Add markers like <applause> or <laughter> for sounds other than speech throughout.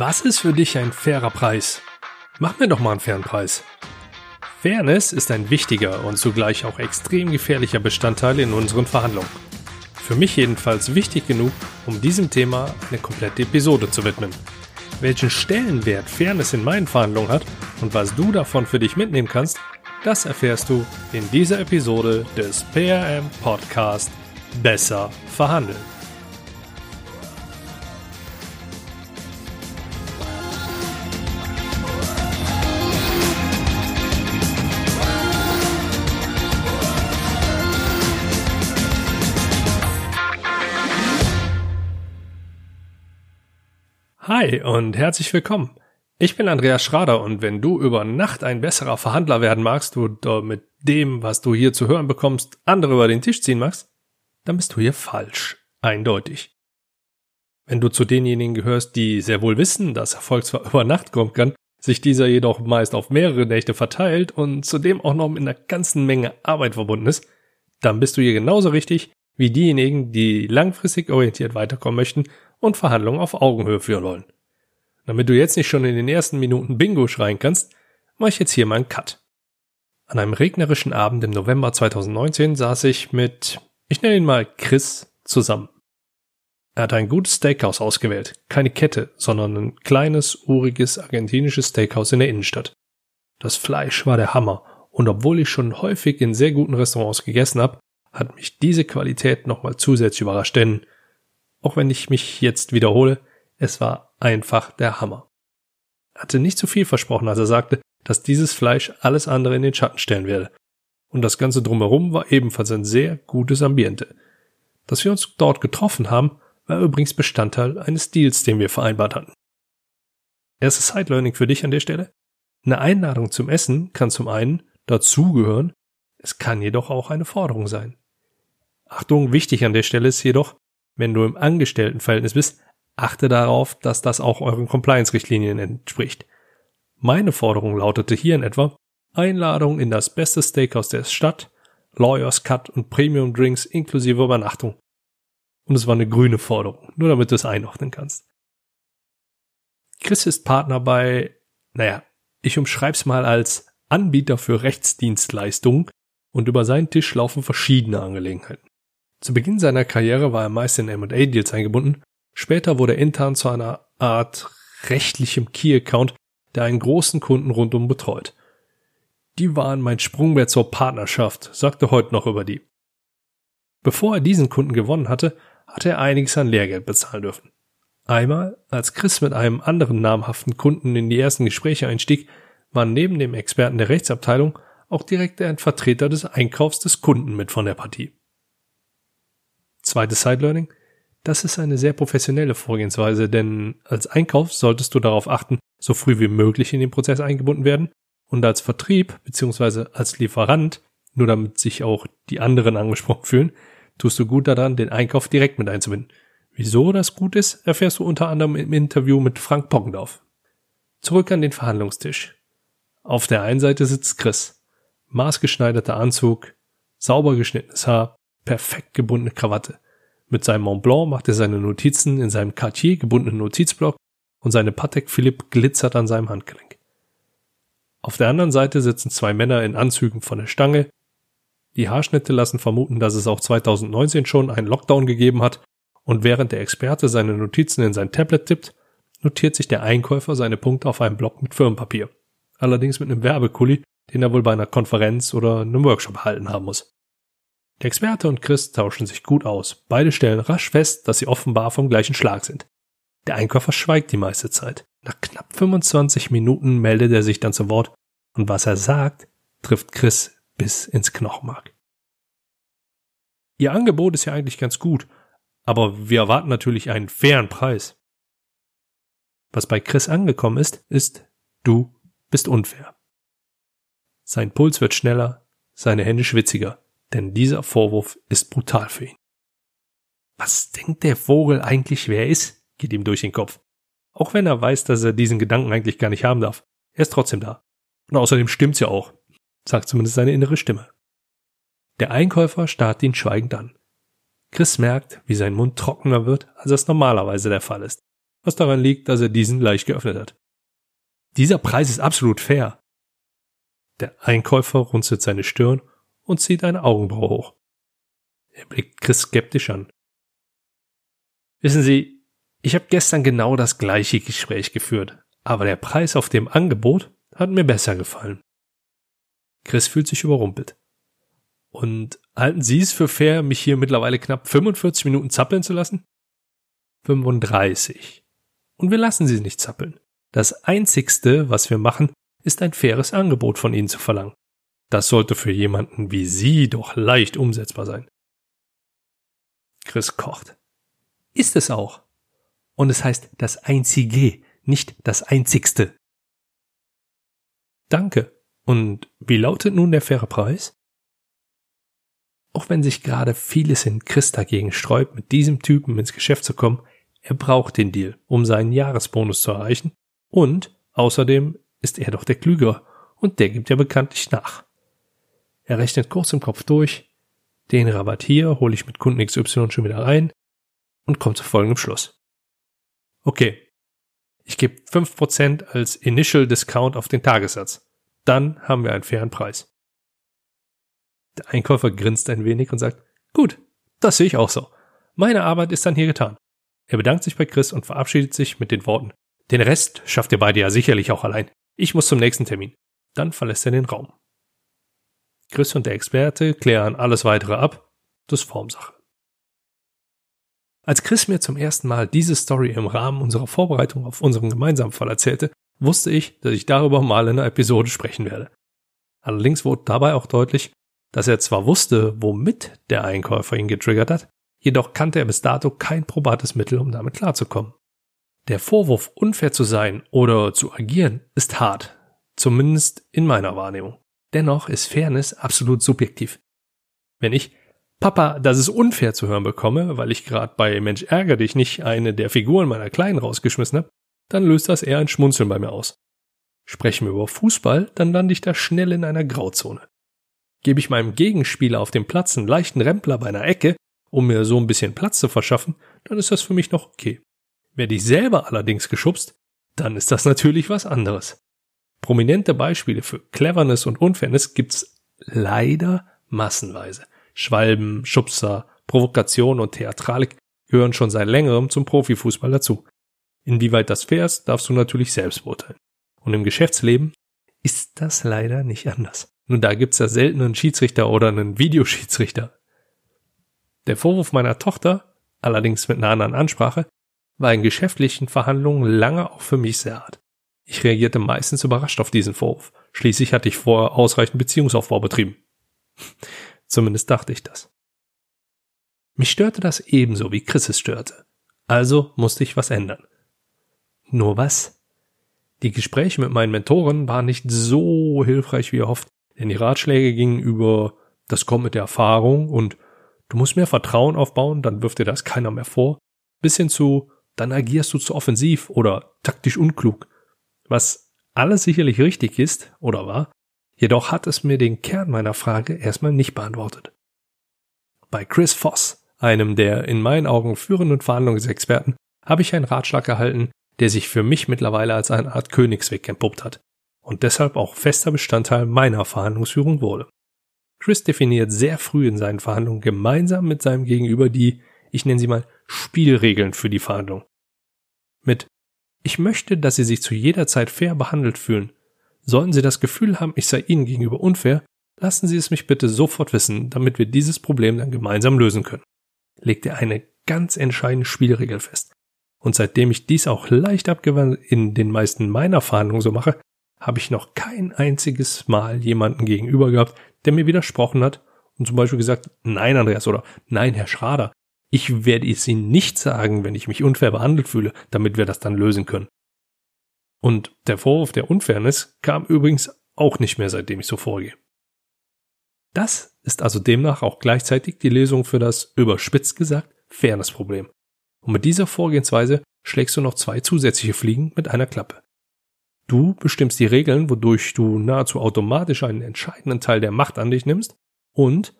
Was ist für dich ein fairer Preis? Mach mir doch mal einen fairen Preis. Fairness ist ein wichtiger und zugleich auch extrem gefährlicher Bestandteil in unseren Verhandlungen. Für mich jedenfalls wichtig genug, um diesem Thema eine komplette Episode zu widmen. Welchen Stellenwert Fairness in meinen Verhandlungen hat und was du davon für dich mitnehmen kannst, das erfährst du in dieser Episode des PRM Podcast Besser verhandeln. Hi und herzlich willkommen. Ich bin Andreas Schrader und wenn du über Nacht ein besserer Verhandler werden magst und mit dem, was du hier zu hören bekommst, andere über den Tisch ziehen magst, dann bist du hier falsch. Eindeutig. Wenn du zu denjenigen gehörst, die sehr wohl wissen, dass Erfolg zwar über Nacht kommen kann, sich dieser jedoch meist auf mehrere Nächte verteilt und zudem auch noch mit einer ganzen Menge Arbeit verbunden ist, dann bist du hier genauso richtig wie diejenigen, die langfristig orientiert weiterkommen möchten und Verhandlungen auf Augenhöhe führen wollen. Damit du jetzt nicht schon in den ersten Minuten Bingo schreien kannst, mache ich jetzt hier mal einen Cut. An einem regnerischen Abend im November 2019 saß ich mit, ich nenne ihn mal Chris, zusammen. Er hat ein gutes Steakhouse ausgewählt, keine Kette, sondern ein kleines, uriges argentinisches Steakhouse in der Innenstadt. Das Fleisch war der Hammer, und obwohl ich schon häufig in sehr guten Restaurants gegessen habe, hat mich diese Qualität nochmal zusätzlich überrascht, denn auch wenn ich mich jetzt wiederhole, es war einfach der Hammer. Er hatte nicht zu viel versprochen, als er sagte, dass dieses Fleisch alles andere in den Schatten stellen werde. Und das Ganze drumherum war ebenfalls ein sehr gutes Ambiente. Dass wir uns dort getroffen haben, war übrigens Bestandteil eines Deals, den wir vereinbart hatten. Erstes Side-Learning für dich an der Stelle. Eine Einladung zum Essen kann zum einen dazugehören, es kann jedoch auch eine Forderung sein. Achtung, wichtig an der Stelle ist jedoch, wenn du im Angestelltenverhältnis bist, achte darauf, dass das auch euren Compliance-Richtlinien entspricht. Meine Forderung lautete hier in etwa Einladung in das beste Steakhouse der Stadt, Lawyers Cut und Premium Drinks inklusive Übernachtung. Und es war eine grüne Forderung, nur damit du es einordnen kannst. Chris ist Partner bei, naja, ich umschreib's mal als Anbieter für Rechtsdienstleistungen und über seinen Tisch laufen verschiedene Angelegenheiten. Zu Beginn seiner Karriere war er meist in M&A-Deals eingebunden, später wurde er intern zu einer Art rechtlichem Key-Account, der einen großen Kunden rundum betreut. Die waren mein Sprungbrett zur Partnerschaft, sagte heute noch über die. Bevor er diesen Kunden gewonnen hatte, hatte er einiges an Lehrgeld bezahlen dürfen. Einmal, als Chris mit einem anderen namhaften Kunden in die ersten Gespräche einstieg, war neben dem Experten der Rechtsabteilung auch direkt ein Vertreter des Einkaufs des Kunden mit von der Partie. Zweites Side Learning. Das ist eine sehr professionelle Vorgehensweise, denn als Einkauf solltest du darauf achten, so früh wie möglich in den Prozess eingebunden werden und als Vertrieb bzw. als Lieferant, nur damit sich auch die anderen <laughs> angesprochen fühlen, tust du gut daran, den Einkauf direkt mit einzubinden. Wieso das gut ist, erfährst du unter anderem im Interview mit Frank Poggendorf. Zurück an den Verhandlungstisch. Auf der einen Seite sitzt Chris. Maßgeschneiderter Anzug, sauber geschnittenes Haar, perfekt gebundene Krawatte. Mit seinem Mont Blanc macht er seine Notizen in seinem Cartier gebundenen Notizblock und seine Patek Philippe glitzert an seinem Handgelenk. Auf der anderen Seite sitzen zwei Männer in Anzügen von der Stange. Die Haarschnitte lassen vermuten, dass es auch 2019 schon einen Lockdown gegeben hat und während der Experte seine Notizen in sein Tablet tippt, notiert sich der Einkäufer seine Punkte auf einem Block mit Firmenpapier. Allerdings mit einem Werbekulli, den er wohl bei einer Konferenz oder einem Workshop halten haben muss. Der Experte und Chris tauschen sich gut aus. Beide stellen rasch fest, dass sie offenbar vom gleichen Schlag sind. Der Einkäufer schweigt die meiste Zeit. Nach knapp 25 Minuten meldet er sich dann zu Wort und was er sagt, trifft Chris bis ins Knochenmark. Ihr Angebot ist ja eigentlich ganz gut, aber wir erwarten natürlich einen fairen Preis. Was bei Chris angekommen ist, ist, du bist unfair. Sein Puls wird schneller, seine Hände schwitziger denn dieser Vorwurf ist brutal für ihn. Was denkt der Vogel eigentlich, wer er ist? geht ihm durch den Kopf. Auch wenn er weiß, dass er diesen Gedanken eigentlich gar nicht haben darf. Er ist trotzdem da. Und außerdem stimmt's ja auch, sagt zumindest seine innere Stimme. Der Einkäufer starrt ihn schweigend an. Chris merkt, wie sein Mund trockener wird, als es normalerweise der Fall ist. was daran liegt, dass er diesen leicht geöffnet hat. Dieser Preis ist absolut fair. Der Einkäufer runzelt seine Stirn und zieht eine Augenbraue hoch. Er blickt Chris skeptisch an. Wissen Sie, ich habe gestern genau das gleiche Gespräch geführt, aber der Preis auf dem Angebot hat mir besser gefallen. Chris fühlt sich überrumpelt. Und halten Sie es für fair, mich hier mittlerweile knapp 45 Minuten zappeln zu lassen? 35. Und wir lassen Sie nicht zappeln. Das einzigste, was wir machen, ist ein faires Angebot von Ihnen zu verlangen. Das sollte für jemanden wie Sie doch leicht umsetzbar sein. Chris kocht. Ist es auch. Und es heißt das einzige, nicht das einzigste. Danke. Und wie lautet nun der faire Preis? Auch wenn sich gerade vieles in Chris dagegen sträubt, mit diesem Typen ins Geschäft zu kommen, er braucht den Deal, um seinen Jahresbonus zu erreichen. Und außerdem ist er doch der Klügere und der gibt ja bekanntlich nach. Er rechnet kurz im Kopf durch, den Rabatt hier hole ich mit Kunden XY schon wieder ein und kommt zu folgendem Schluss. Okay, ich gebe 5% als Initial Discount auf den Tagessatz. Dann haben wir einen fairen Preis. Der Einkäufer grinst ein wenig und sagt, gut, das sehe ich auch so. Meine Arbeit ist dann hier getan. Er bedankt sich bei Chris und verabschiedet sich mit den Worten, den Rest schafft ihr beide ja sicherlich auch allein. Ich muss zum nächsten Termin. Dann verlässt er den Raum. Chris und der Experte klären alles weitere ab. Das Formsache. Als Chris mir zum ersten Mal diese Story im Rahmen unserer Vorbereitung auf unseren gemeinsamen Fall erzählte, wusste ich, dass ich darüber mal in einer Episode sprechen werde. Allerdings wurde dabei auch deutlich, dass er zwar wusste, womit der Einkäufer ihn getriggert hat, jedoch kannte er bis dato kein probates Mittel, um damit klarzukommen. Der Vorwurf, unfair zu sein oder zu agieren, ist hart, zumindest in meiner Wahrnehmung. Dennoch ist Fairness absolut subjektiv. Wenn ich Papa, das ist unfair zu hören bekomme, weil ich gerade bei Mensch ärger dich nicht eine der Figuren meiner Kleinen rausgeschmissen habe, dann löst das eher ein Schmunzeln bei mir aus. Sprechen wir über Fußball, dann lande ich da schnell in einer Grauzone. Gebe ich meinem Gegenspieler auf dem Platz einen leichten Rempler bei einer Ecke, um mir so ein bisschen Platz zu verschaffen, dann ist das für mich noch okay. Werde ich selber allerdings geschubst, dann ist das natürlich was anderes. Prominente Beispiele für Cleverness und Unfairness gibt's leider massenweise. Schwalben, Schubser, Provokation und Theatralik gehören schon seit längerem zum Profifußball dazu. Inwieweit das fair ist, darfst du natürlich selbst beurteilen. Und im Geschäftsleben ist das leider nicht anders. Nun, da gibt's ja selten einen Schiedsrichter oder einen Videoschiedsrichter. Der Vorwurf meiner Tochter, allerdings mit einer anderen Ansprache, war in geschäftlichen Verhandlungen lange auch für mich sehr hart. Ich reagierte meistens überrascht auf diesen Vorwurf. Schließlich hatte ich vorher ausreichend Beziehungsaufbau betrieben. <laughs> Zumindest dachte ich das. Mich störte das ebenso wie Chris es störte. Also musste ich was ändern. Nur was? Die Gespräche mit meinen Mentoren waren nicht so hilfreich wie erhofft, denn die Ratschläge gingen über das kommt mit der Erfahrung und du musst mehr Vertrauen aufbauen, dann wirft dir das keiner mehr vor, bis hin zu dann agierst du zu offensiv oder taktisch unklug. Was alles sicherlich richtig ist oder war, jedoch hat es mir den Kern meiner Frage erstmal nicht beantwortet. Bei Chris Voss, einem der in meinen Augen führenden Verhandlungsexperten, habe ich einen Ratschlag erhalten, der sich für mich mittlerweile als eine Art Königsweg entpuppt hat und deshalb auch fester Bestandteil meiner Verhandlungsführung wurde. Chris definiert sehr früh in seinen Verhandlungen gemeinsam mit seinem Gegenüber die, ich nenne sie mal, Spielregeln für die Verhandlung. Mit Ich möchte, dass Sie sich zu jeder Zeit fair behandelt fühlen. Sollten Sie das Gefühl haben, ich sei Ihnen gegenüber unfair, lassen Sie es mich bitte sofort wissen, damit wir dieses Problem dann gemeinsam lösen können. Legt er eine ganz entscheidende Spielregel fest. Und seitdem ich dies auch leicht abgewandt in den meisten meiner Verhandlungen so mache, habe ich noch kein einziges Mal jemanden gegenüber gehabt, der mir widersprochen hat und zum Beispiel gesagt, nein, Andreas oder nein, Herr Schrader, ich werde es Ihnen nicht sagen, wenn ich mich unfair behandelt fühle, damit wir das dann lösen können. Und der Vorwurf der Unfairness kam übrigens auch nicht mehr, seitdem ich so vorgehe. Das ist also demnach auch gleichzeitig die Lösung für das, überspitzt gesagt, Fairness-Problem. Und mit dieser Vorgehensweise schlägst du noch zwei zusätzliche Fliegen mit einer Klappe. Du bestimmst die Regeln, wodurch du nahezu automatisch einen entscheidenden Teil der Macht an dich nimmst und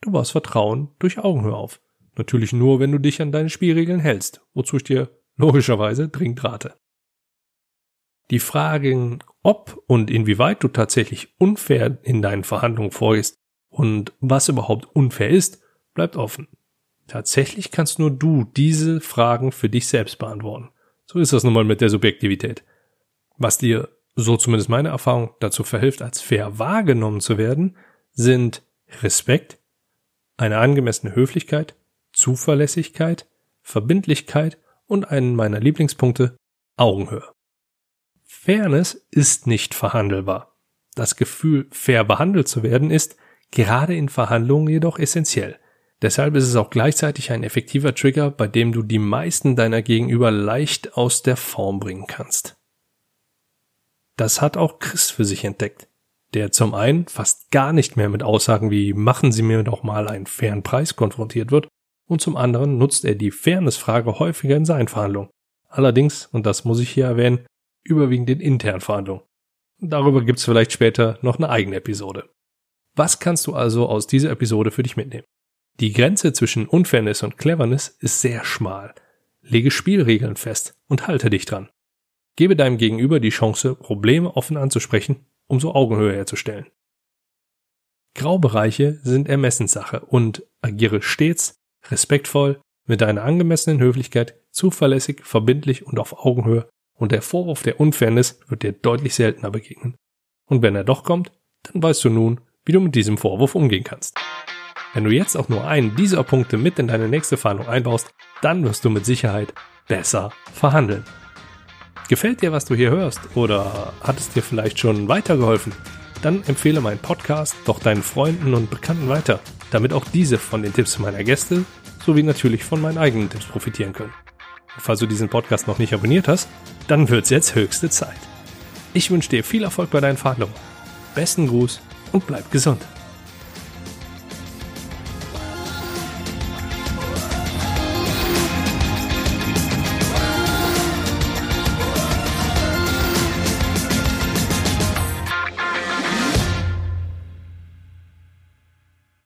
du baust Vertrauen durch Augenhöhe auf. Natürlich nur, wenn du dich an deine Spielregeln hältst, wozu ich dir logischerweise dringend rate. Die Fragen, ob und inwieweit du tatsächlich unfair in deinen Verhandlungen vorgehst und was überhaupt unfair ist, bleibt offen. Tatsächlich kannst nur du diese Fragen für dich selbst beantworten. So ist das nun mal mit der Subjektivität. Was dir, so zumindest meine Erfahrung, dazu verhilft, als fair wahrgenommen zu werden, sind Respekt, eine angemessene Höflichkeit, Zuverlässigkeit, Verbindlichkeit und einen meiner Lieblingspunkte, Augenhöhe. Fairness ist nicht verhandelbar. Das Gefühl, fair behandelt zu werden, ist gerade in Verhandlungen jedoch essentiell. Deshalb ist es auch gleichzeitig ein effektiver Trigger, bei dem du die meisten deiner Gegenüber leicht aus der Form bringen kannst. Das hat auch Chris für sich entdeckt, der zum einen fast gar nicht mehr mit Aussagen wie machen Sie mir doch mal einen fairen Preis konfrontiert wird und zum anderen nutzt er die Fairness-Frage häufiger in seinen Verhandlungen. Allerdings, und das muss ich hier erwähnen, überwiegend in internen Verhandlungen. Darüber gibt's vielleicht später noch eine eigene Episode. Was kannst du also aus dieser Episode für dich mitnehmen? Die Grenze zwischen Unfairness und Cleverness ist sehr schmal. Lege Spielregeln fest und halte dich dran. Gebe deinem Gegenüber die Chance, Probleme offen anzusprechen, um so Augenhöhe herzustellen. Graubereiche sind Ermessenssache und agiere stets respektvoll, mit deiner angemessenen Höflichkeit, zuverlässig, verbindlich und auf Augenhöhe und der Vorwurf der Unfairness wird dir deutlich seltener begegnen. Und wenn er doch kommt, dann weißt du nun, wie du mit diesem Vorwurf umgehen kannst. Wenn du jetzt auch nur einen dieser Punkte mit in deine nächste Verhandlung einbaust, dann wirst du mit Sicherheit besser verhandeln. Gefällt dir, was du hier hörst oder hat es dir vielleicht schon weitergeholfen? Dann empfehle meinen Podcast doch deinen Freunden und Bekannten weiter, damit auch diese von den Tipps meiner Gäste sowie natürlich von meinen eigenen Tipps profitieren können. Und falls du diesen Podcast noch nicht abonniert hast, dann wird's jetzt höchste Zeit. Ich wünsche dir viel Erfolg bei deinen Verhandlungen. Besten Gruß und bleib gesund.